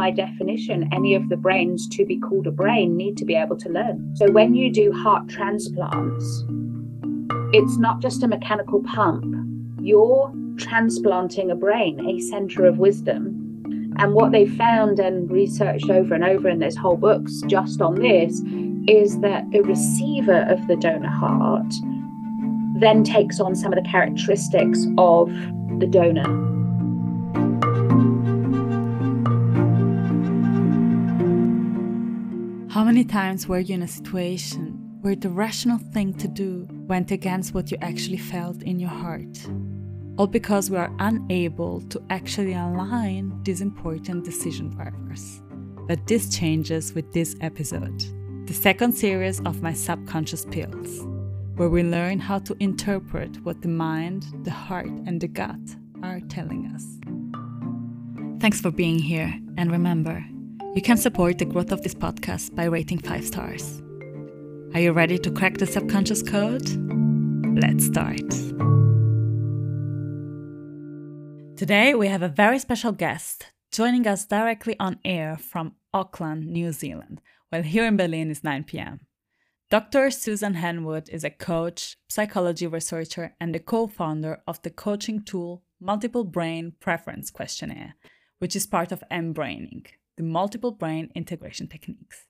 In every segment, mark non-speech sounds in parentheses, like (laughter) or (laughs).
by definition, any of the brains to be called a brain need to be able to learn. So when you do heart transplants, it's not just a mechanical pump. You're transplanting a brain, a center of wisdom. And what they found and researched over and over, and there's whole books just on this, is that the receiver of the donor heart then takes on some of the characteristics of the donor. How many times were you in a situation where the rational thing to do went against what you actually felt in your heart? All because we are unable to actually align these important decision drivers. But this changes with this episode, the second series of my subconscious pills, where we learn how to interpret what the mind, the heart, and the gut are telling us. Thanks for being here, and remember, you can support the growth of this podcast by rating 5 stars. Are you ready to crack the subconscious code? Let's start. Today, we have a very special guest joining us directly on air from Auckland, New Zealand, while here in Berlin is 9 pm. Dr. Suzanne Henwood is a coach, psychology researcher, and the co founder of the coaching tool Multiple Brain Preference Questionnaire, which is part of mBraining the multiple brain integration techniques.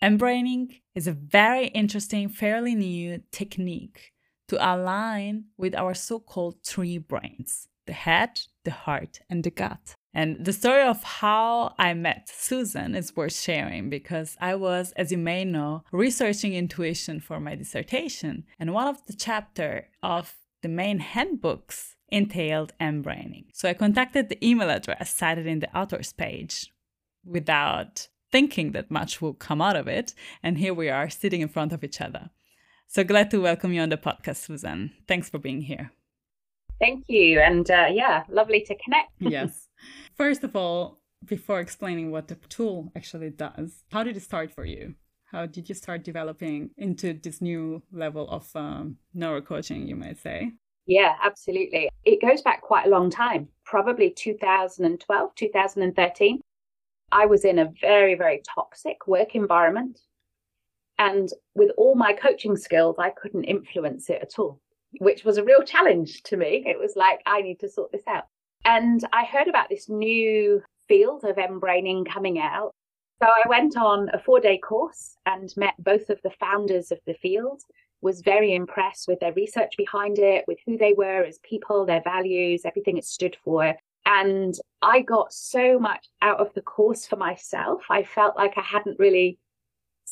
mBraining is a very interesting, fairly new technique to align with our so called three brains the head, the heart, and the gut. And the story of how I met Suzanne is worth sharing because I was, as you may know, researching intuition for my dissertation. And one of the chapter of the main handbooks entailed mBraining. So I contacted the email address cited in the author's page without thinking that much will come out of it. And here we are sitting in front of each other. So glad to welcome you on the podcast, Suzanne. Thanks for being here. Thank you. And uh, yeah, lovely to connect. yes. (laughs) First of all, before explaining what the tool actually does, how did it start for you? How did you start developing into this new level of um, neurocoaching, you might say? Yeah, absolutely. It goes back quite a long time, probably 2012, 2013. I was in a very, very toxic work environment. And with all my coaching skills, I couldn't influence it at all, which was a real challenge to me. It was like, I need to sort this out. And I heard about this new field of mBraining coming out. So I went on a four day course and met both of the founders of the field, was very impressed with their research behind it, with who they were as people, their values, everything it stood for. And I got so much out of the course for myself. I felt like I hadn't really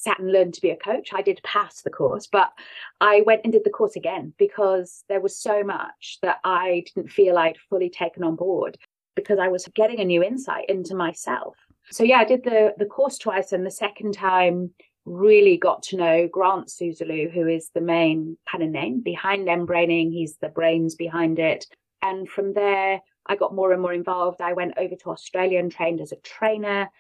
sat and learned to be a coach. I did pass the course, but I went and did the course again because there was so much that I didn't feel I'd fully taken on board because I was getting a new insight into myself. So yeah, I did the the course twice and the second time really got to know Grant Soosalu, who is the main kind of name behind mBraining. He's the brains behind it. And from there, I got more and more involved. I went over to Australia and trained as a trainer.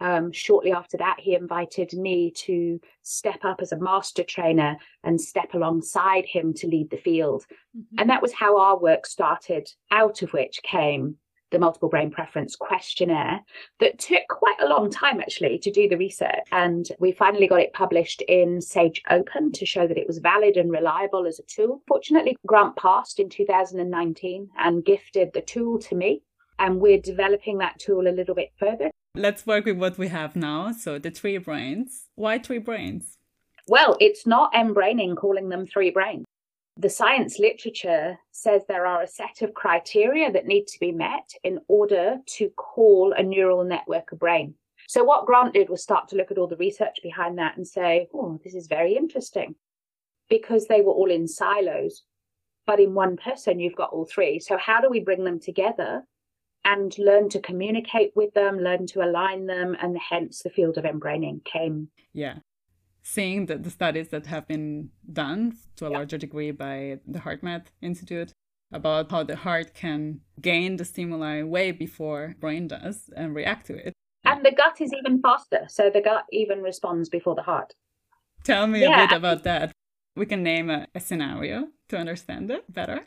Um, shortly after that, he invited me to step up as a master trainer and step alongside him to lead the field. Mm-hmm. And that was how our work started, out of which came the multiple brain preference questionnaire that took quite a long time actually to do the research. And we finally got it published in Sage Open to show that it was valid and reliable as a tool. Fortunately, Grant passed in 2019 and gifted the tool to me. And we're developing that tool a little bit further. Let's work with what we have now. So the three brains. Why three brains? Well, it's not mBraining calling them three brains the science literature says there are a set of criteria that need to be met in order to call a neural network a brain. So, what Grant did was start to look at all the research behind that and say, oh, this is very interesting because they were all in silos. But in one person, you've got all three. So, how do we bring them together and learn to communicate with them, learn to align them? And hence the field of mBraining came. Yeah seeing the, the studies that have been done to a yeah. larger degree by the HeartMath Institute about how the heart can gain the stimuli way before brain does and react to it. And the gut is even faster. So the gut even responds before the heart. Tell me yeah. a bit about that. We can name a, a scenario to understand it better.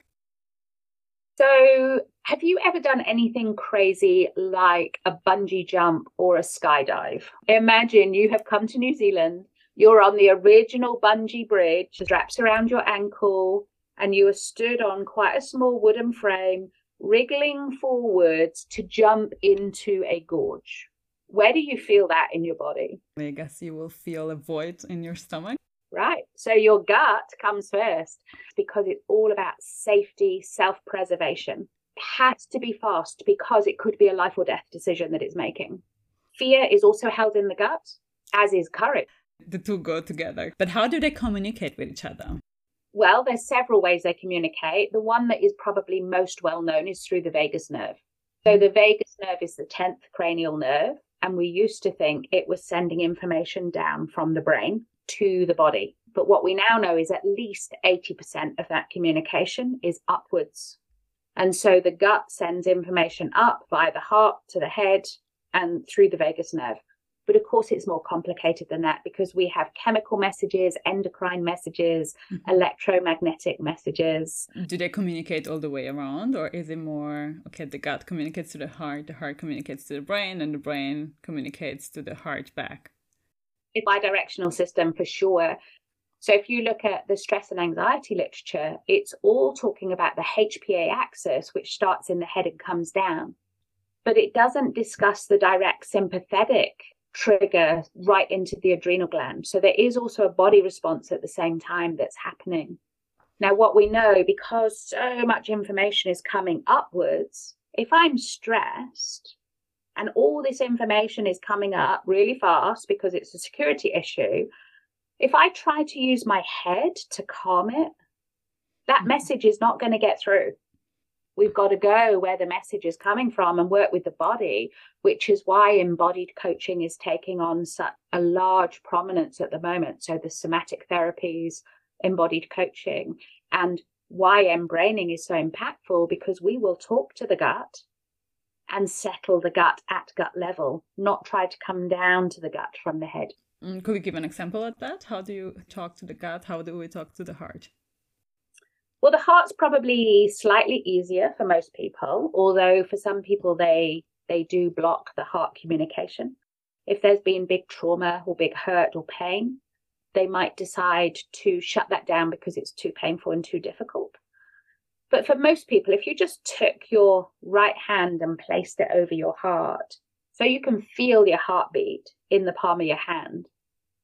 So, have you ever done anything crazy like a bungee jump or a skydive? Imagine you have come to New Zealand, you're on the original bungee bridge, straps around your ankle, and you are stood on quite a small wooden frame, wriggling forwards to jump into a gorge. Where do you feel that in your body? I guess you will feel a void in your stomach. Right. So your gut comes first because it's all about safety, self preservation. It has to be fast because it could be a life or death decision that it's making. Fear is also held in the gut, as is courage. The two go together. But how do they communicate with each other? Well, there's several ways they communicate. The one that is probably most well known is through the vagus nerve. So the vagus nerve is the 10th cranial nerve, and we used to think it was sending information down from the brain to the body. But what we now know is at least 80% of that communication is upwards. And so the gut sends information up via the heart to the head and through the vagus nerve. But of course, it's more complicated than that because we have chemical messages, endocrine messages, mm-hmm. electromagnetic messages. Do they communicate all the way around, or is it more okay? The gut communicates to the heart, the heart communicates to the brain, and the brain communicates to the heart back? It's bi-directional system for sure. So if you look at the stress and anxiety literature, it's all talking about the HPA axis, which starts in the head and comes down. But it doesn't discuss the direct sympathetic trigger right into the adrenal gland. So there is also a body response at the same time that's happening. Now, what we know, because so much information is coming upwards, if I'm stressed and all this information is coming up really fast because it's a security issue, if I try to use my head to calm it, that mm-hmm. message is not going to get through we've got to go where the message is coming from and work with the body, which is why embodied coaching is taking on such a large prominence at the moment. So the somatic therapies, embodied coaching, and why mBraining is so impactful because we will talk to the gut and settle the gut at gut level, not try to come down to the gut from the head. Mm, could we give an example of that? How do you talk to the gut? How do we talk to the heart? Well, the heart's probably slightly easier for most people, although for some people they they do block the heart communication. If there's been big trauma or big hurt or pain, they might decide to shut that down because it's too painful and too difficult. But for most people, if you just took your right hand and placed it over your heart, so you can feel your heartbeat in the palm of your hand,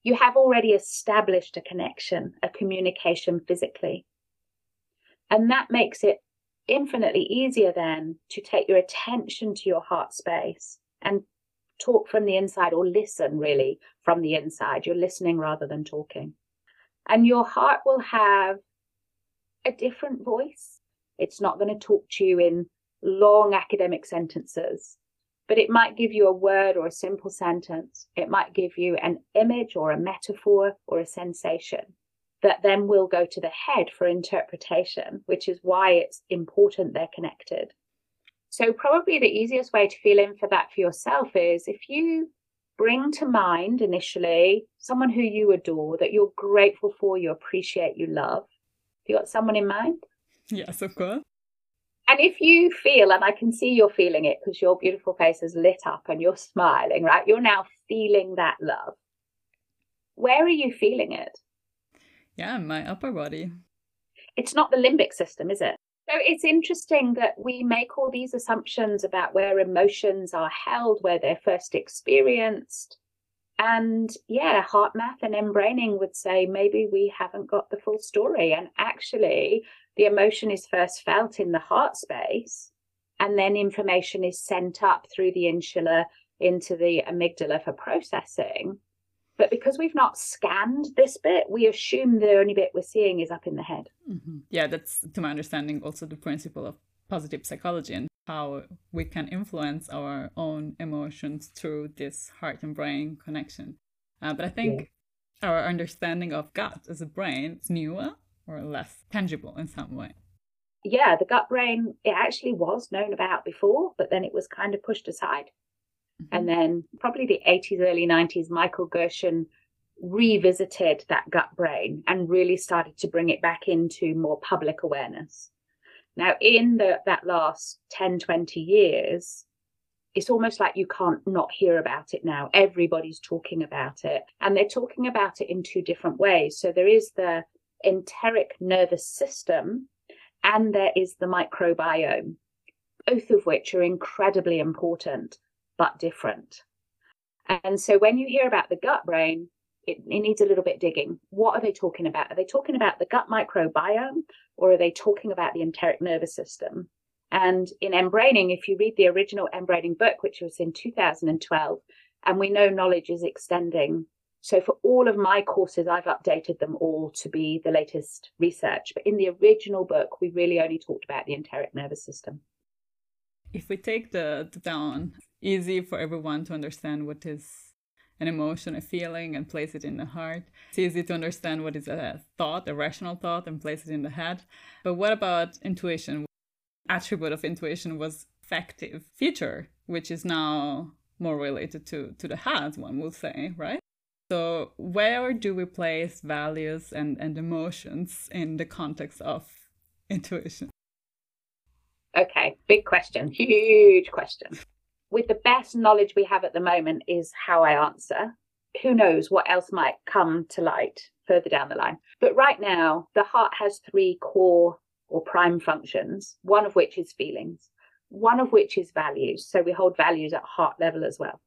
you have already established a connection, a communication physically. And that makes it infinitely easier then to take your attention to your heart space and talk from the inside or listen really from the inside. You're listening rather than talking. And your heart will have a different voice. It's not going to talk to you in long academic sentences, but it might give you a word or a simple sentence. It might give you an image or a metaphor or a sensation that then will go to the head for interpretation, which is why it's important they're connected. So, probably the easiest way to feel in for that for yourself is if you bring to mind initially someone who you adore, that you're grateful for, you appreciate, you love. Have you got someone in mind? (laughs) Yes, of course. And if you feel, and I can see you're feeling it because your beautiful face is lit up and you're smiling, right? You're now feeling that love. Where are you feeling it? Yeah, my upper body. It's not the limbic system, is it? So it's interesting that we make all these assumptions about where emotions are held, where they're first experienced. And yeah, HeartMath and mBraining would say maybe we haven't got the full story. And actually, the emotion is first felt in the heart space, and then information is sent up through the insula into the amygdala for processing. But because we've not scanned this bit, we assume the only bit we're seeing is up in the head. Mm-hmm. Yeah, that's to my understanding also the principle of positive psychology and how we can influence our own emotions through this heart and brain connection. Uh, but I think yeah. our understanding of gut as a brain is newer or less tangible in some way. Yeah, the gut brain, it actually was known about before, but then it was kind of pushed aside. Mm-hmm. And then probably the 80s, early 90s, Michael Gershon revisited that gut brain and really started to bring it back into more public awareness. Now, in the, that last 10, 20 years, it's almost like you can't not hear about it now. Everybody's talking about it, and they're talking about it in two different ways. So there is the enteric nervous system, and there is the microbiome, both of which are incredibly important but different. And so when you hear about the gut brain, it, it, needs a little bit digging. What are they talking about? Are they talking about the gut microbiome or are they talking about the enteric nervous system? And in mBraining, if you read the original mBraining book, which was in 2012, and we know knowledge is extending. So for all of my courses, I've updated them all to be the latest research. But in the original book, we really only talked about the enteric nervous system. If we take the, the down, easy for everyone to understand what is an emotion, a feeling, and place it in the heart. It's easy to understand what is a thought, a rational thought, and place it in the head. But what about intuition? attribute of intuition was affective feature, which is now more related to, to the head, one would say, right? So, where do we place values and, and emotions in the context of intuition? Okay, big question, huge question. With the best knowledge we have at the moment, is how I answer. Who knows what else might come to light further down the line. But right now, the heart has three core or prime functions, one of which is feelings, one of which is values. So we hold values at heart level as well.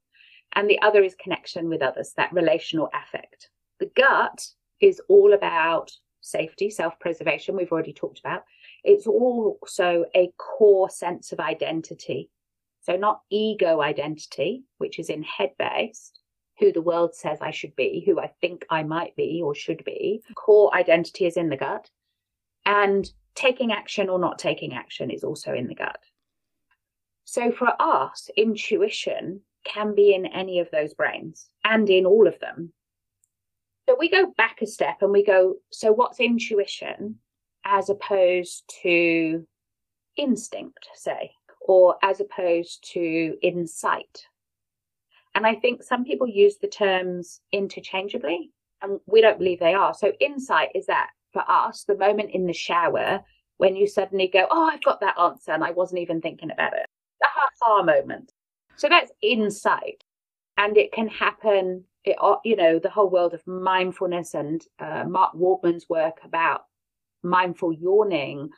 And the other is connection with others, that relational affect. The gut is all about safety, self preservation, we've already talked about. It's also a core sense of identity. So, not ego identity, which is in head based, who the world says I should be, who I think I might be or should be. Core identity is in the gut. And taking action or not taking action is also in the gut. So for us, intuition can be in any of those brains and in all of them. So we go back a step and we go, so what's intuition as opposed to instinct, say, or as opposed to insight? And I think some people use the terms interchangeably, and we don't believe they are. So insight is that for us, the moment in the shower when you suddenly go, Oh, I've got that answer, and I wasn't even thinking about it. The ha moment. So that's insight. And it can happen, it, you know, the whole world of mindfulness and uh, Mark Waldman's work about mindful yawning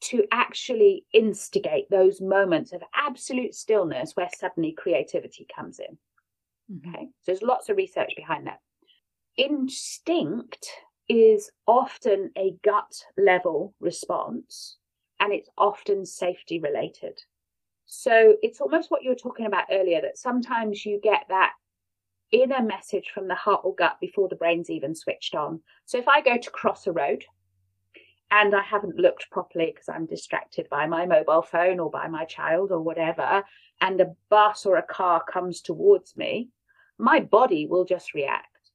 to actually instigate those moments of absolute stillness where suddenly creativity comes in. Mm-hmm. Okay. So there's lots of research behind that. Instinct is often a gut level response and it's often safety related. So it's almost what you were talking about earlier that sometimes you get that inner message from the heart or gut before the brain's even switched on. So if I go to cross a road and I haven't looked properly because I'm distracted by my mobile phone or by my child or whatever, and a bus or a car comes towards me, my body will just react.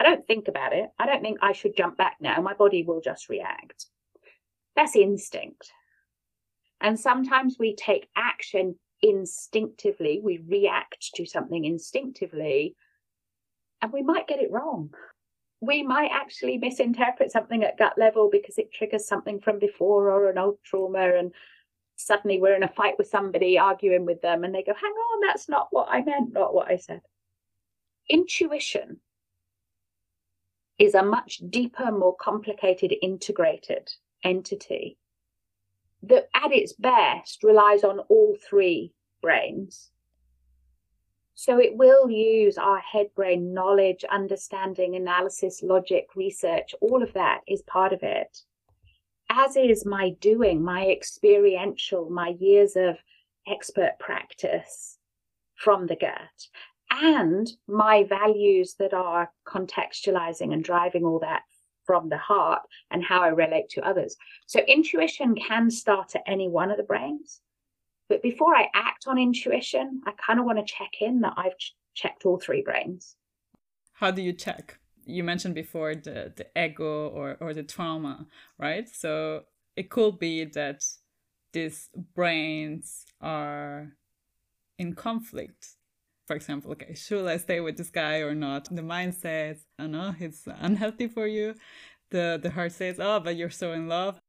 I don't think about it. I don't think I should jump back now. My body will just react. That's instinct. And sometimes we take action instinctively, we react to something instinctively, and we might get it wrong. We might actually misinterpret something at gut level because it triggers something from before or an old trauma, and suddenly we're in a fight with somebody, arguing with them, and they go, Hang on, that's not what I meant, not what I said. Intuition is a much deeper, more complicated, integrated entity that at its best relies on all three brains. So it will use our head brain knowledge, understanding, analysis, logic, research, all of that is part of it. As is my doing, my experiential, my years of expert practice from the gut and my values that are contextualizing and driving all that from the heart and how I relate to others. So intuition can start at any one of the brains. But before I act on intuition, I kind of want to check in that I've ch- checked all three brains. How do you check? You mentioned before the, the ego or, or the trauma, right? So it could be that these brains are in conflict for example, okay, should I stay with this guy or not? The mind says, oh no, it's unhealthy for you. The the heart says, oh, but you're so in love.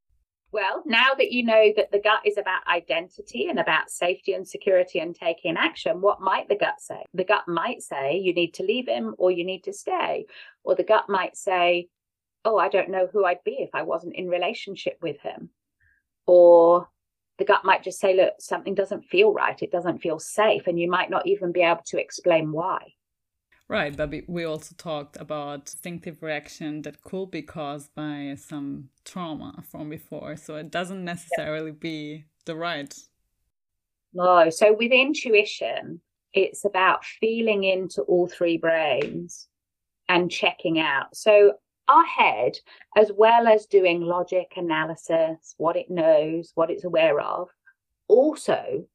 Well, now that you know that the gut is about identity and about safety and security and taking action, what might the gut say? The gut might say you need to leave him or you need to stay. Or the gut might say, oh, I don't know who I'd be if I wasn't in relationship with him. Or the gut might just say, look, something doesn't feel right. It doesn't feel safe. And you might not even be able to explain why. Right, but we also talked about instinctive reaction that could be caused by some trauma from before. So it doesn't necessarily yeah. be the right. No, so with intuition, it's about feeling into all three brains and checking out. So our head, as well as doing logic analysis, what it knows, what it's aware of, also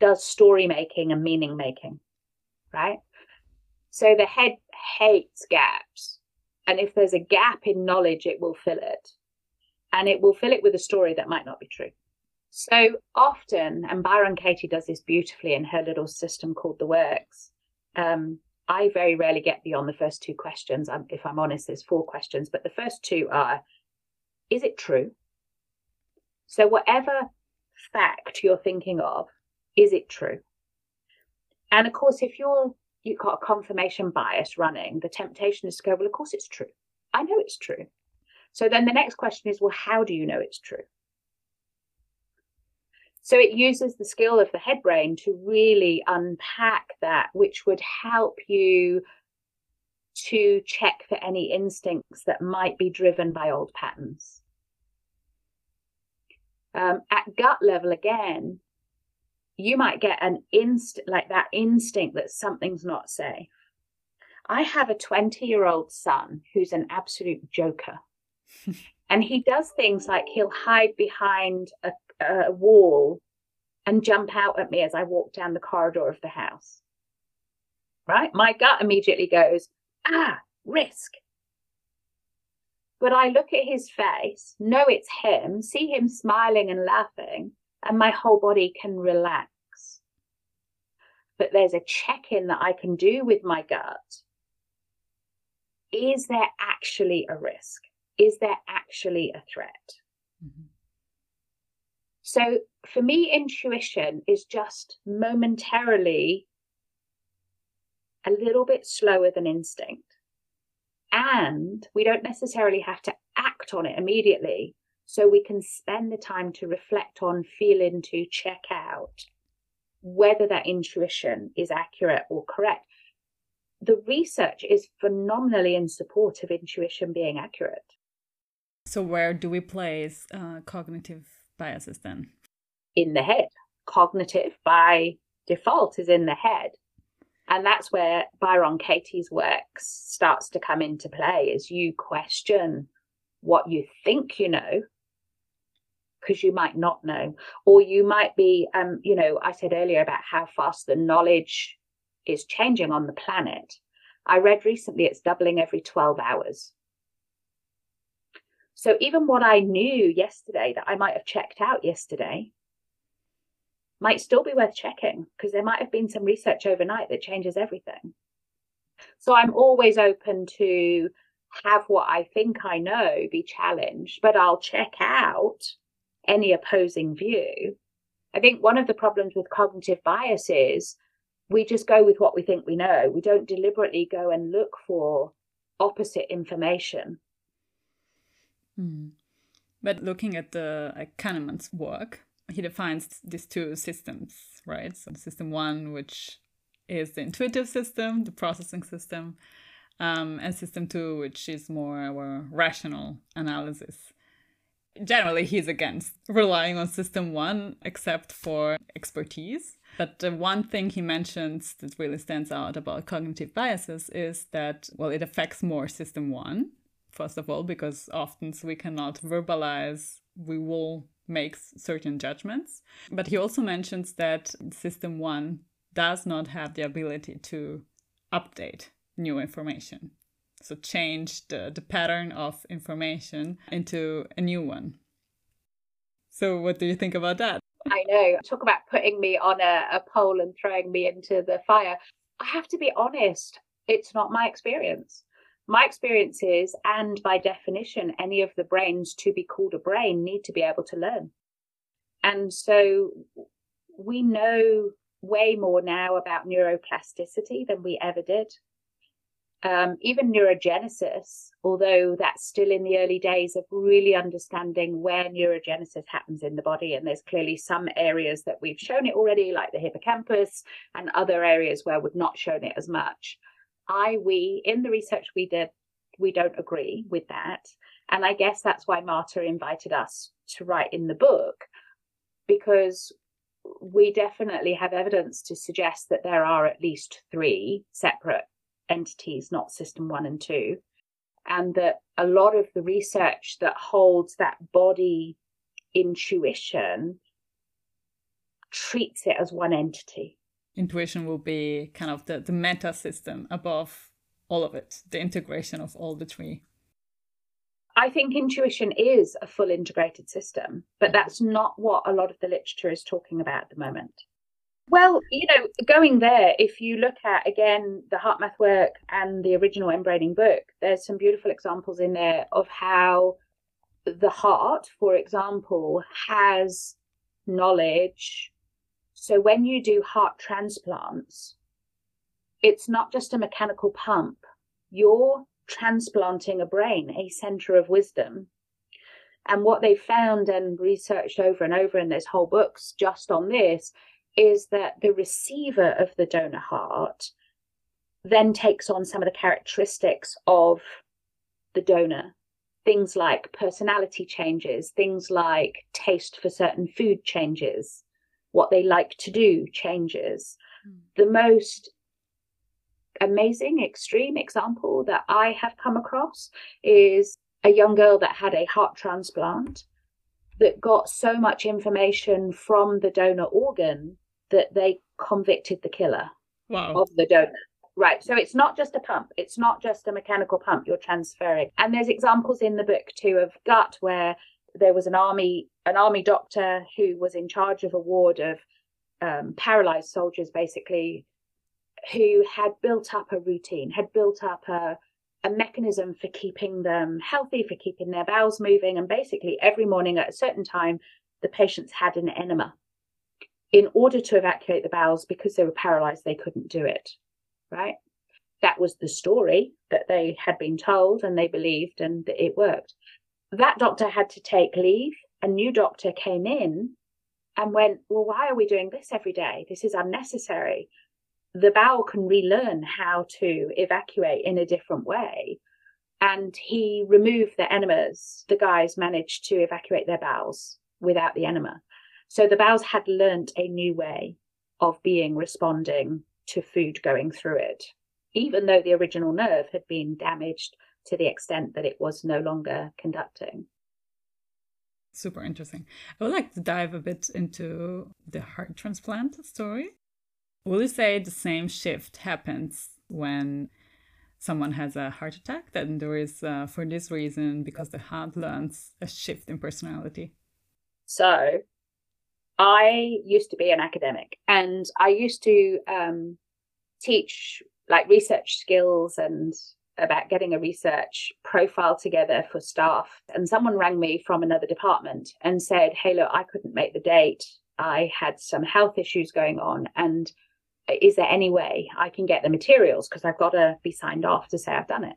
does story making and meaning making, right? So the head hates gaps. And if there's a gap in knowledge, it will fill it. And it will fill it with a story that might not be true. So often, and Byron Katie does this beautifully in her little system called The Works. Um, I very rarely get beyond the first two questions. If I'm honest, there's four questions, but the first two are Is it true? So, whatever fact you're thinking of, is it true? And of course, if you're you've got a confirmation bias running, the temptation is to go, well, of course it's true. I know it's true. So then the next question is, well, how do you know it's true? So it uses the skill of the head brain to really unpack that, which would help you to check for any instincts that might be driven by old patterns. Um, at gut level, again, you might get an inst like that instinct that something's not safe. I have a 20 year old son who's an absolute joker. (laughs) and he does things like he'll hide behind a, a wall and jump out at me as I walk down the corridor of the house. Right? My gut immediately goes, ah, risk. But I look at his face, know it's him, see him smiling and laughing, and my whole body can relax. But there's a check in that I can do with my gut. Is there actually a risk? Is there actually a threat? Mm-hmm. So for me, intuition is just momentarily a little bit slower than instinct. And we don't necessarily have to act on it immediately so we can spend the time to reflect on, feel into, check out whether that intuition is accurate or correct. The research is phenomenally in support of intuition being accurate. So, where do we place uh, cognitive biases then? In the head. Cognitive by default is in the head. And that's where Byron Katie's work starts to come into play as you question what you think you know because you might not know or you might be um you know i said earlier about how fast the knowledge is changing on the planet i read recently it's doubling every 12 hours so even what i knew yesterday that i might have checked out yesterday might still be worth checking because there might have been some research overnight that changes everything so i'm always open to have what i think i know be challenged but i'll check out any opposing view. I think one of the problems with cognitive bias is we just go with what we think we know. We don't deliberately go and look for opposite information. Hmm. But looking at the like, Kahneman's work, he defines these two systems, right? So system one, which is the intuitive system, the processing system, um, and system two, which is more our rational analysis generally he's against relying on system one except for expertise but the one thing he mentions that really stands out about cognitive biases is that well it affects more system one first of all because often we cannot verbalize we will make certain judgments but he also mentions that system one does not have the ability to update new information so change the, the pattern of information into a new one. So what do you think about that? I know. Talk about putting me on a, a pole and throwing me into the fire. I have to be honest, it's not my experience. My experience is, and by definition, any of the brains to be called a brain need to be able to learn. And so we know way more now about neuroplasticity than we ever did. Um, even neurogenesis, although that's still in the early days of really understanding where neurogenesis happens in the body. And there's clearly some areas that we've shown it already, like the hippocampus, and other areas where we've not shown it as much. I, we, in the research we did, we don't agree with that. And I guess that's why Marta invited us to write in the book, because we definitely have evidence to suggest that there are at least three separate entities, not system one and two. And that a lot of the research that holds that body intuition treats it as one entity intuition will be kind of the, the meta system above all of it, the integration of all the three. I think intuition is a full integrated system, but that's not what a lot of the literature is talking about at the moment. Well, you know, going there, if you look at again the HeartMath work and the original mBraining book, there's some beautiful examples in there of how the heart, for example, has knowledge so when you do heart transplants, it's not just a mechanical pump. You're transplanting a brain, a center of wisdom. And what they found and researched over and over, and there's whole books just on this, is that the receiver of the donor heart then takes on some of the characteristics of the donor. Things like personality changes, things like taste for certain food changes, what they like to do changes. Mm. The most amazing, extreme example that I have come across is a young girl that had a heart transplant that got so much information from the donor organ that they convicted the killer wow. of the donor. Right. So it's not just a pump. It's not just a mechanical pump you're transferring. And there's examples in the book too of gut where there was an army an army doctor who was in charge of a ward of um, paralyzed soldiers, basically, who had built up a routine, had built up a a mechanism for keeping them healthy, for keeping their bowels moving, and basically every morning at a certain time, the patients had an enema. In order to evacuate the bowels, because they were paralyzed, they couldn't do it. Right? That was the story that they had been told and they believed, and it worked that doctor had to take leave. A new doctor came in and went, Well, why are we doing this every day? This is unnecessary. The bowel can relearn how to evacuate in a different way. And he removed the enemas. The guys managed to evacuate their bowels without the enema. So the bowels had learnt a new way of being responding to food going through it, even though the original nerve had been damaged to the extent that it was no longer conducting. Super interesting. I would like to dive a bit into the heart transplant story. Will you say the same shift happens when someone has a heart attack? That there is, uh, for this reason, because the heart learns a shift in personality? So, I used to be an academic and I used to um, teach like research skills and about getting a research profile together for staff. And someone rang me from another department and said, Hey, look, I couldn't make the date. I had some health issues going on. And is there any way I can get the materials? Because I've got to be signed off to say I've done it.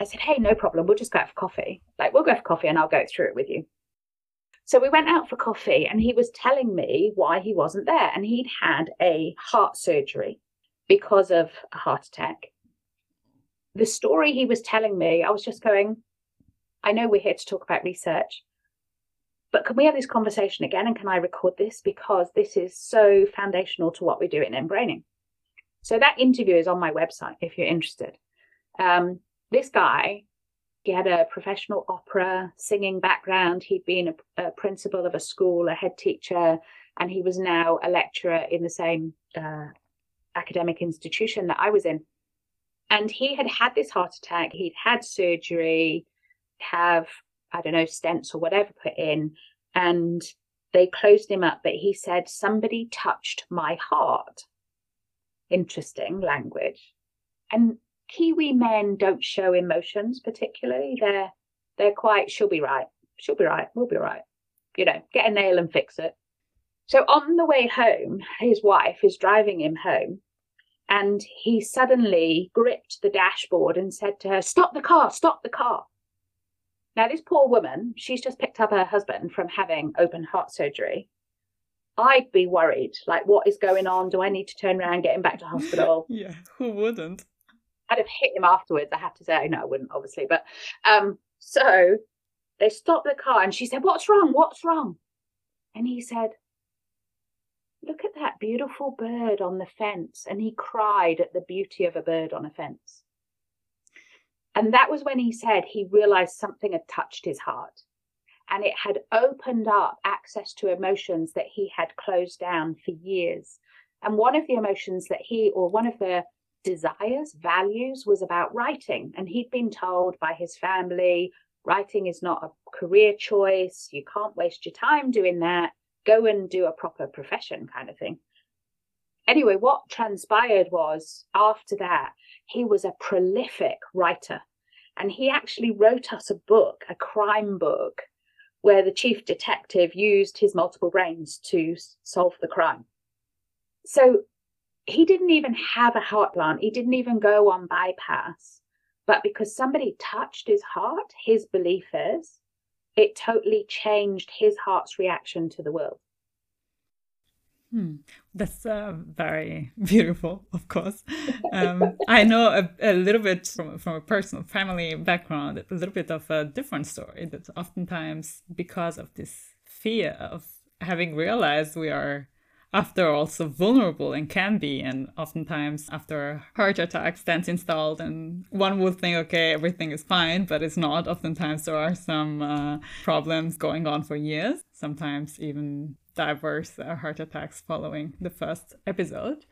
I said, Hey, no problem. We'll just go out for coffee. Like, we'll go for coffee and I'll go through it with you. So we went out for coffee and he was telling me why he wasn't there. And he'd had a heart surgery because of a heart attack the story he was telling me, I was just going, I know we're here to talk about research, but can we have this conversation again and can I record this? Because this is so foundational to what we do in mBraining. So that interview is on my website if you're interested. Um, this guy, he had a professional opera singing background. He'd been a, a, principal of a school, a head teacher, and he was now a lecturer in the same uh, academic institution that I was in. And he had had this heart attack. He'd had surgery, have, I don't know, stents or whatever put in. And they closed him up. But he said, somebody touched my heart. Interesting language. And Kiwi men don't show emotions particularly. They're they're quite she'll be right. She'll be right. We'll be right. You know, get a nail and fix it. So on the way home, his wife is driving him home and he suddenly gripped the dashboard and said to her, Stop the car, stop the car. Now, this poor woman, she's just picked up her husband from having open heart surgery. I'd be worried, like, what is going on? Do I need to turn around, get him back to hospital? (laughs) yeah, who wouldn't? I'd have hit him afterwards, I have to say. No, I wouldn't, obviously. But um, so they stopped the car and she said, What's wrong? What's wrong? And he said, Look at that beautiful bird on the fence. And he cried at the beauty of a bird on a fence. And that was when he said he realized something had touched his heart and it had opened up access to emotions that he had closed down for years. And one of the emotions that he, or one of the desires, values, was about writing. And he'd been told by his family writing is not a career choice. You can't waste your time doing that go and do a proper profession kind of thing. Anyway, what transpired was after that, he was a prolific writer. And he actually wrote us a book, a crime book, where the chief detective used his multiple brains to solve the crime. So he didn't even have a heart plant, he didn't even go on bypass. But because somebody touched his heart, his belief is it totally changed his heart's reaction to the world. Hmm. That's uh, very beautiful, of course. Um, I know a, a, little bit from, from a personal family background, a little bit of a different story that oftentimes, because of this fear of having realized we are after all so vulnerable and can be and oftentimes after a heart attack stents installed and one would think okay everything is fine but it's not. Oftentimes there are some uh, problems going on for years sometimes even diverse uh, heart attacks following the first episode.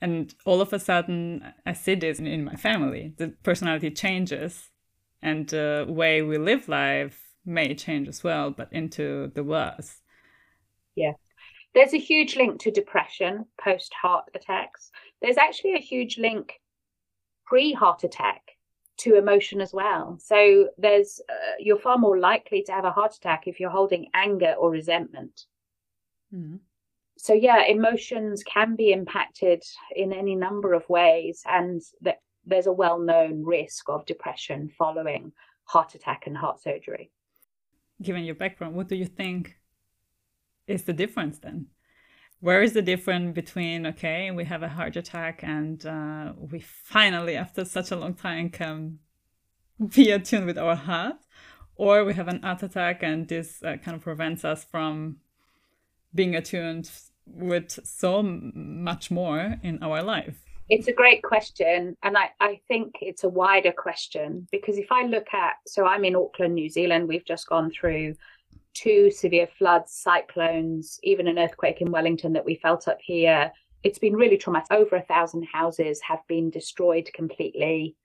And all of a sudden i see this in, in my family. The personality changes and the way we live life may change as well but into the worse yeah there's a huge link to depression post heart attacks. There's actually a huge link pre heart attack to emotion as well. So there's uh, you're far more likely to have a heart attack if you're holding anger or resentment. Mm. So yeah, emotions can be impacted in any number of ways, and there's a well-known risk of depression following heart attack and heart surgery. Given your background, what do you think is the difference then? Where is the difference between, okay, we have a heart attack and uh, we finally, after such a long time, can be attuned with our heart, or we have an heart attack and this uh, kind of prevents us from being attuned with so much more in our life? It's a great question. And I, I think it's a wider question because if I look at, so I'm in Auckland, New Zealand, we've just gone through two severe floods, cyclones, even an earthquake in Wellington that we felt up here. It's been really traumatic. Over a thousand houses have been destroyed completely.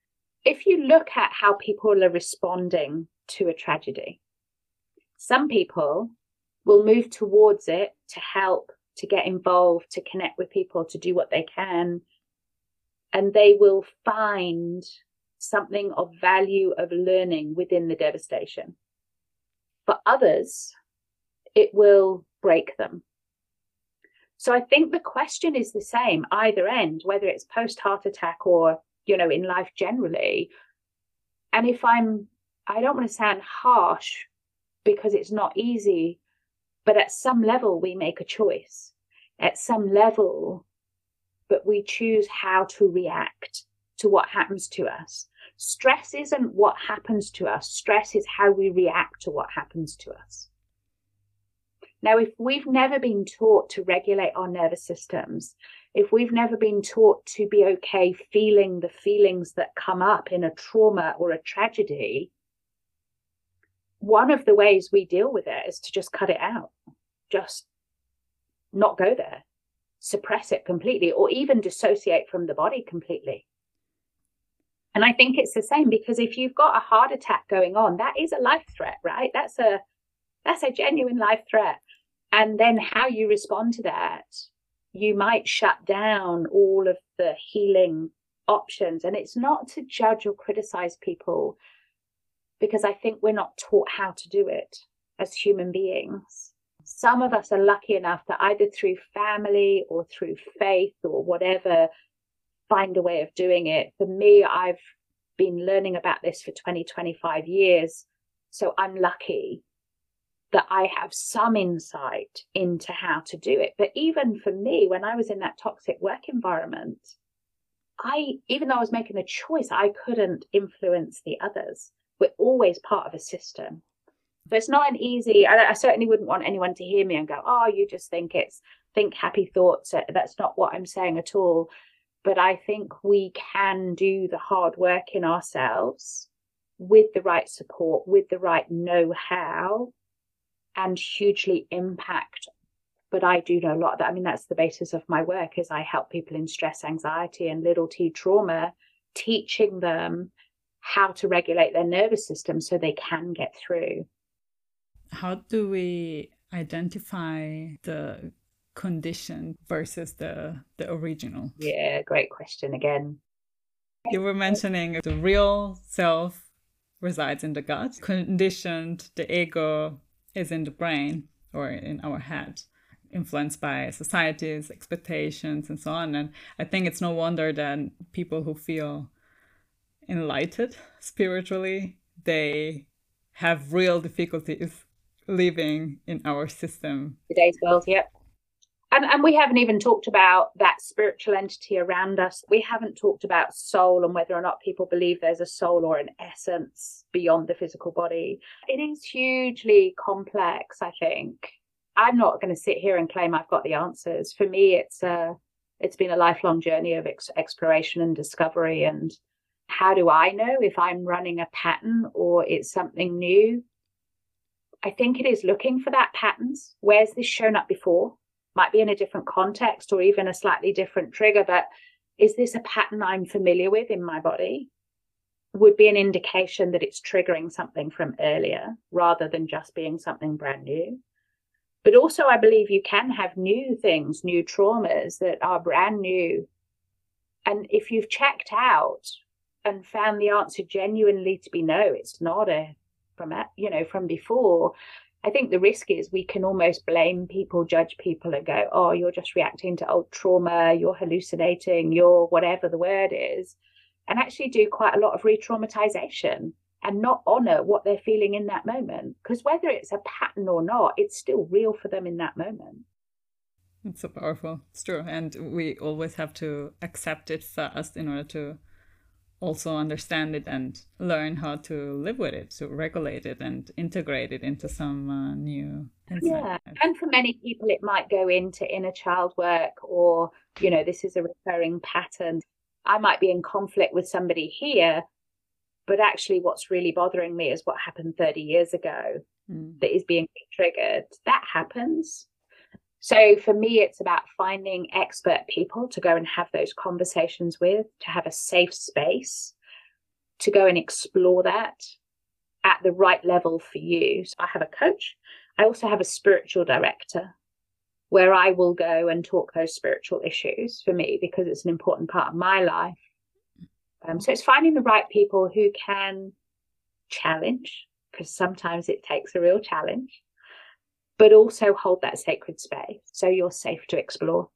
If you look at how people are responding to a tragedy, some people will move towards it to help, to get involved, to connect with people, to do what they can. And they will find something of value of learning within the devastation. For others, it will break them. So I think the question is the same either end, whether it's post heart attack or, you know, in life generally. And if I'm, I don't want to sound harsh because it's not easy, but at some level we make a choice. At some level, but we choose how to react to what happens to us. Stress isn't what happens to us, stress is how we react to what happens to us. Now, if we've never been taught to regulate our nervous systems, if we've never been taught to be okay feeling the feelings that come up in a trauma or a tragedy, one of the ways we deal with it is to just cut it out, just not go there, suppress it completely, or even dissociate from the body completely. And I think it's the same because if you've got a heart attack going on, that is a life threat, right? That's a that's a genuine life threat. And then how you respond to that, you might shut down all of the healing options. And it's not to judge or criticize people because I think we're not taught how to do it as human beings. Some of us are lucky enough that either through family or through faith or whatever, find a way of doing it. For me, I've been learning about this for 20, 25 years. So I'm lucky that I have some insight into how to do it. But even for me, when I was in that toxic work environment, I, even though I was making a choice, I couldn't influence the others. We're always part of a system. So it's not an easy, I, I certainly wouldn't want anyone to hear me and go, oh, you just think it's, think happy thoughts. That's not what I'm saying at all. But I think we can do the hard work in ourselves with the right support, with the right know how, and hugely impact but I do know a lot of that. I mean, that's the basis of my work is I help people in stress, anxiety, and little t trauma, teaching them how to regulate their nervous system so they can get through. How do we identify the condition versus the the original? Yeah, great question again. You were mentioning the real self resides in the gut, conditioned, the ego is in the brain or in our head influenced by society's expectations and so on. And I think it's no wonder that people who feel enlightened spiritually, they have real difficulties living in our system. Today's world, yep. And, and we haven't even talked about that spiritual entity around us. We haven't talked about soul and whether or not people believe there's a soul or an essence beyond the physical body. It is hugely complex, I think. I'm not going to sit here and claim I've got the answers. For me, it's a it's been a lifelong journey of ex- exploration and discovery. And how do I know if I'm running a pattern or it's something new? I think it is looking for that patterns. Where's this shown up before? Might be in a different context or even a slightly different trigger, but is this a pattern I'm familiar with in my body? Would be an indication that it's triggering something from earlier rather than just being something brand new. But also, I believe you can have new things, new traumas that are brand new. And if you've checked out and found the answer genuinely to be no, it's not a from you know from before. I think the risk is we can almost blame people, judge people, and go, "Oh, you're just reacting to old trauma. You're hallucinating. You're whatever the word is," and actually do quite a lot of re-traumatization and not honor what they're feeling in that moment. Because whether it's a pattern or not, it's still real for them in that moment. It's so powerful. It's true. And we always have to accept it first in order to also understand it and learn how to live with it, to regulate it and integrate it into some uh, new. Insight. Yeah. And for many people, it might go into inner child work or, you know, this is a recurring pattern. I might be in conflict with somebody here, but actually, what's really bothering me is what happened 30 years ago mm. that is being triggered. That happens. So for me, it's about finding expert people to go and have those conversations with, to have a safe space, to go and explore that at the right level for you. So I have a coach. I also have a spiritual director where I will go and talk those spiritual issues for me because it's an important part of my life. Um, so it's finding the right people who can challenge, because sometimes it takes a real challenge, but also hold that sacred space so you're safe to explore.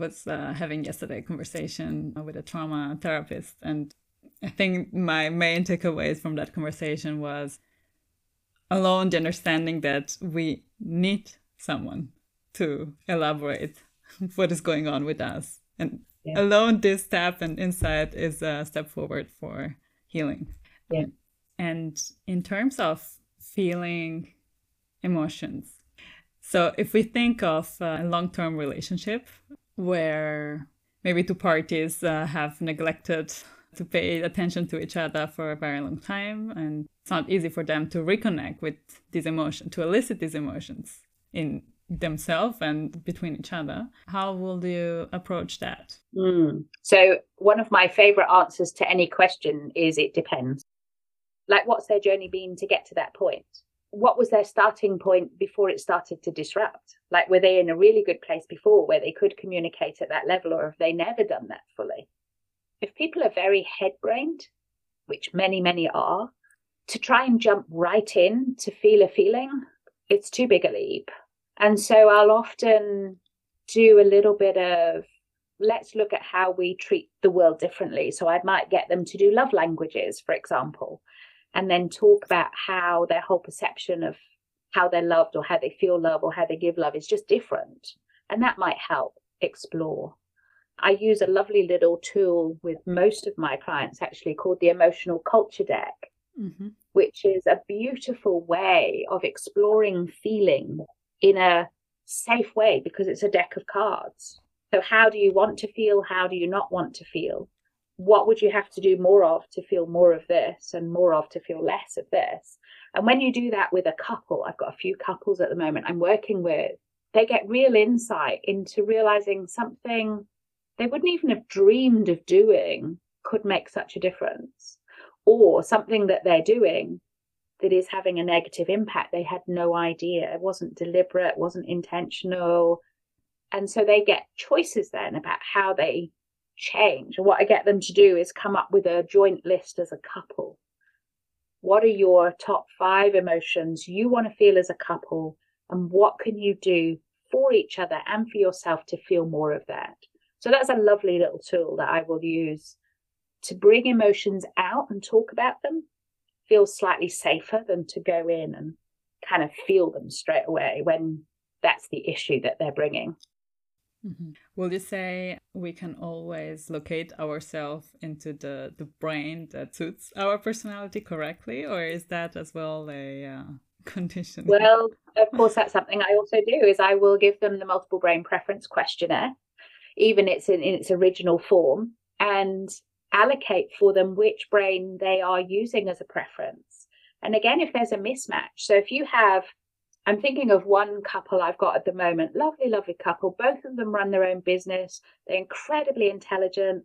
I was uh, having yesterday a conversation with a trauma therapist, and I think my main takeaways from that conversation was alone the understanding that we need someone to elaborate (laughs) what is going on with us and yeah. alone this step and insight is a step forward for healing yeah. and in terms of feeling emotions so if we think of a long-term relationship where maybe two parties uh, have neglected to pay attention to each other for a very long time and it's not easy for them to reconnect with these emotions to elicit these emotions in themselves and between each other. How will you approach that? Mm. So, one of my favorite answers to any question is it depends. Like, what's their journey been to get to that point? What was their starting point before it started to disrupt? Like, were they in a really good place before where they could communicate at that level, or have they never done that fully? if people are very head brained, which many, many are, to try and jump right in to feel a feeling, it's too big a leap. And so I'll often do a little bit of let's look at how we treat the world differently. So I might get them to do love languages, for example, and then talk about how their whole perception of how they're loved or how they feel love or how they give love is just different. And that might help explore. I use a lovely little tool with most of my clients actually called the Emotional Culture Deck, mm-hmm. which is a beautiful way of exploring feeling in a safe way because it's a deck of cards. So, how do you want to feel? How do you not want to feel? What would you have to do more of to feel more of this and more of to feel less of this? And when you do that with a couple, I've got a few couples at the moment I'm working with, they get real insight into realizing something they wouldn't even have dreamed of doing could make such a difference, or something that they're doing that is having a negative impact. They had no idea. It wasn't deliberate, wasn't intentional. And so they get choices then about how they change. And what I get them to do is come up with a joint list as a couple. What are your top five emotions you want to feel as a couple? And what can you do for each other and for yourself to feel more of that? So that's a lovely little tool that I will use to bring emotions out and talk about them. Feels slightly safer than to go in and kind of feel them straight away when that's the issue that they're bringing. Mm-hmm. Will you say we can always locate ourselves into the, the brain that suits our personality correctly, or is that as well a uh, (laughs) condition? Well, of course, that's something I also do. Is I will give them the multiple brain preference questionnaire, even it's in, in its original form, and allocate for them which brain they are using as a preference. And again, if there's a mismatch, so if you have, I'm thinking of one couple I've got at the moment, lovely, lovely couple. Both of them run their own business. They're incredibly intelligent.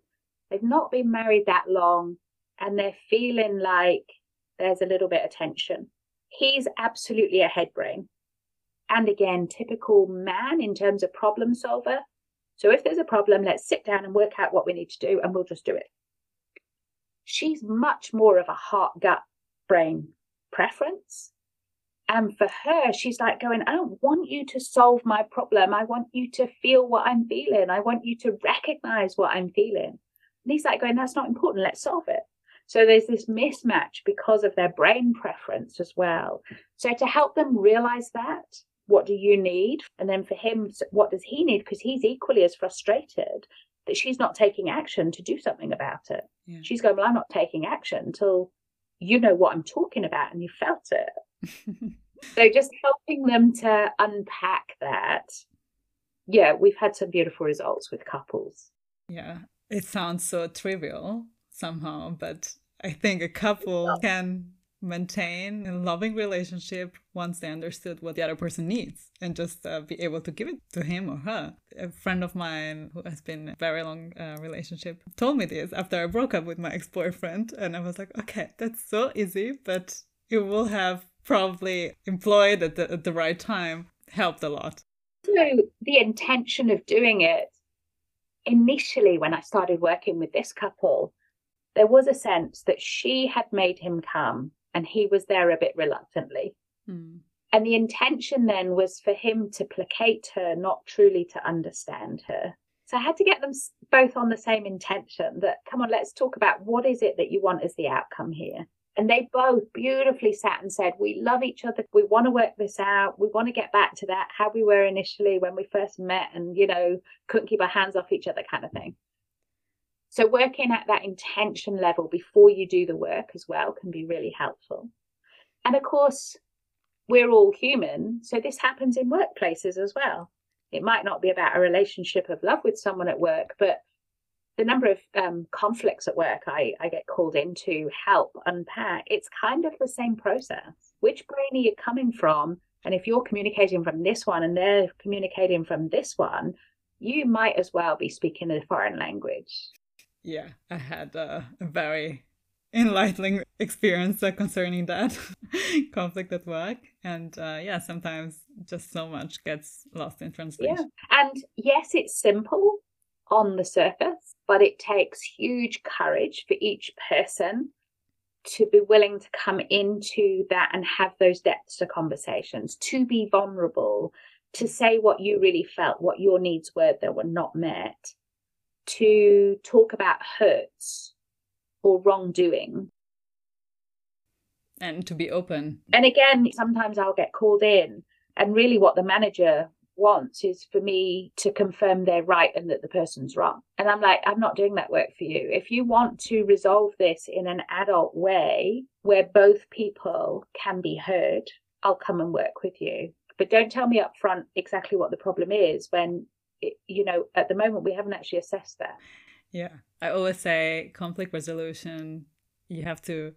They've not been married that long, and they're feeling like there's a little bit of tension. He's absolutely a head brain. And again, typical man in terms of problem solver. So if there's a problem, let's sit down and work out what we need to do and we'll just do it. She's much more of a heart, gut, brain preference. And for her, she's like going, I don't want you to solve my problem. I want you to feel what I'm feeling. I want you to recognize what I'm feeling. And he's like going, that's not important. Let's solve it. So there's this mismatch because of their brain preference as well. So to help them realize that what do you need? And then for him, what does he need? Because he's equally as frustrated that she's not taking action to do something about it. Yeah. She's going, Well, I'm not taking action until you know what I'm talking about and you felt it. So just helping them to unpack that. Yeah, we've had some beautiful results with couples. Yeah, it sounds so trivial somehow, but I think a couple can maintain a loving relationship once they understood what the other person needs and just uh, be able to give it to him or her. A friend of mine who has been a very long uh, relationship told me this after I broke up with my ex-boyfriend and I was like, okay, that's so easy, but it will have probably employed at the, at the right time helped a lot. So the intention of doing it initially when I started working with this couple, there was a sense that she had made him come and he was there a bit reluctantly. Mm. And the intention then was for him to placate her, not truly to understand her. So I had to get them both on the same intention that, come on, let's talk about what is it that you want as the outcome here. And they both beautifully sat and said, We love each other. We want to work this out. We want to get back to that, how we were initially when we first met and, you know, couldn't keep our hands off each other kind of thing. So, working at that intention level before you do the work as well can be really helpful. And of course, we're all human. So, this happens in workplaces as well. It might not be about a relationship of love with someone at work, but the number of um, conflicts at work I, I get called in to help unpack, it's kind of the same process. Which brain are you coming from? And if you're communicating from this one and they're communicating from this one, you might as well be speaking a foreign language yeah, I had a, a very enlightening experience uh, concerning that (laughs) conflict at work. And uh, yeah, sometimes just so much gets lost in translation. Yeah. And yes, it's simple on the surface, but it takes huge courage for each person to be willing to come into that and have those depths of conversations, to be vulnerable, to say what you really felt, what your needs were that were not met, to talk about hurts or wrongdoing. And to be open. And again, sometimes I'll get called in, and really what the manager wants is for me to confirm they're right and that the person's wrong. And I'm like, I'm not doing that work for you. If you want to resolve this in an adult way where both people can be heard, I'll come and work with you. But don't tell me up front exactly what the problem is when, it, you know, at the moment we haven't actually assessed that. Yeah. I always say conflict resolution, you have to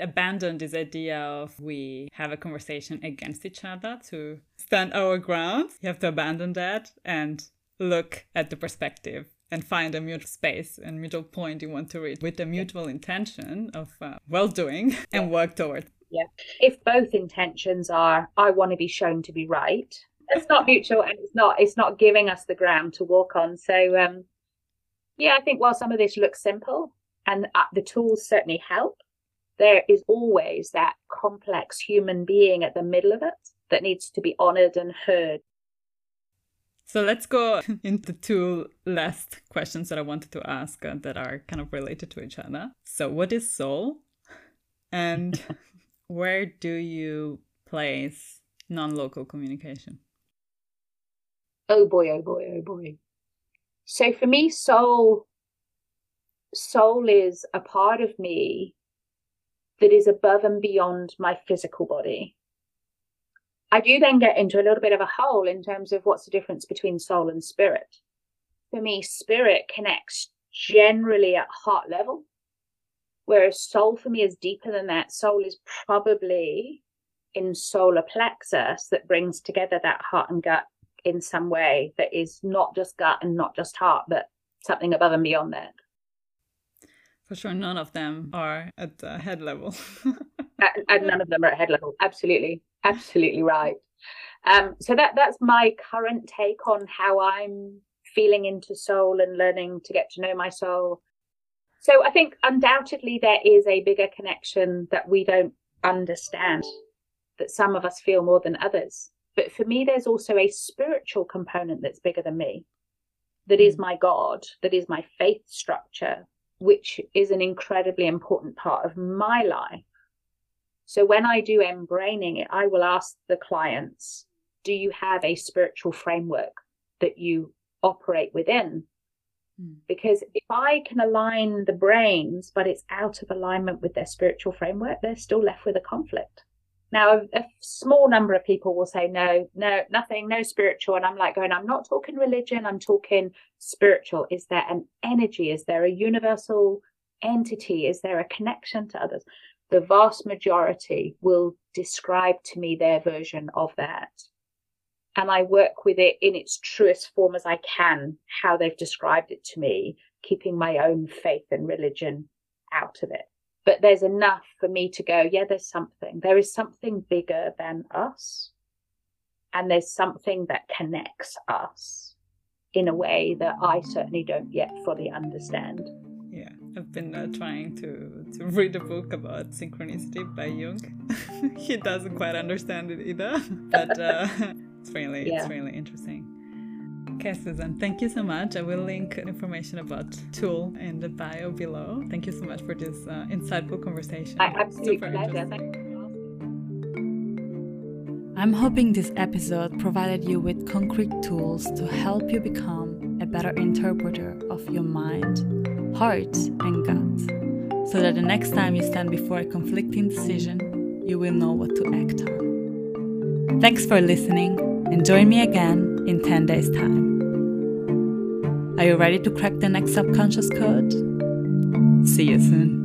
abandon this idea of we have a conversation against each other to stand our ground. You have to abandon that and look at the perspective and find a mutual space and mutual point you want to reach with the mutual intention of uh, well doing (laughs) and work toward. Yeah. If both intentions are, I want to be shown to be right, it's not mutual and it's not it's not giving us the ground to walk on. So um yeah, I think while some of this looks simple and uh, the tools certainly help, there is always that complex human being at the middle of it that needs to be honored and heard. So let's go (laughs) into two last questions that I wanted to ask uh, that are kind of related to each other. So, what is soul? And (laughs) where do you place non local communication? Oh boy, oh boy, oh boy. So, for me, soul soul is a part of me that is above and beyond my physical body. I do then get into a little bit of a hole in terms of what's the difference between soul and spirit. For me, spirit connects generally at heart level, whereas soul for me is deeper than that. Soul is probably in solar plexus that brings together that heart and gut in some way that is not just gut and not just heart, but something above and beyond that. For sure, none of them are at the head level. (laughs) and, none of them are at head level. Absolutely, absolutely right. Um, so that that's my current take on how I'm feeling into soul and learning to get to know my soul. So I think undoubtedly there is a bigger connection that we don't understand, that some of us feel more than others. But for me, there's also a spiritual component that's bigger than me. That is mm. my God, that is my faith structure, which is an incredibly important part of my life. So when I do mBraining it, I will ask the clients, do you have a spiritual framework that you operate within? Hmm. Because if I can align the brains, but it's out of alignment with their spiritual framework, they're still left with a conflict. Now, a, a, small number of people will say, no, no, nothing, no spiritual. And I'm like going, I'm not talking religion, I'm talking spiritual. Is there an energy? Is there a universal entity? Is there a connection to others? The vast majority will describe to me their version of that. And I work with it in its truest form as I can, how they've described it to me, keeping my own faith and religion out of it but there's enough for me to go, yeah, there's something. There is something bigger than us. And there's something that connects us in a way that I certainly don't yet fully understand. Yeah, I've been uh, trying to, to read a book about synchronicity by Jung. (laughs) he doesn't quite understand it either, but uh, (laughs) it's really yeah. it's really interesting. Okay, Susan, thank you so much. I will link information about Tool in the bio below. Thank you so much for this uh, insightful conversation. I absolutely pleasure. I'm hoping this episode provided you with concrete tools to help you become a better interpreter of your mind, heart, and gut, so that the next time you stand before a conflicting decision, you will know what to act on. Thanks for listening, and join me again in 10 days' time. Are you ready to crack the next subconscious code? See you soon.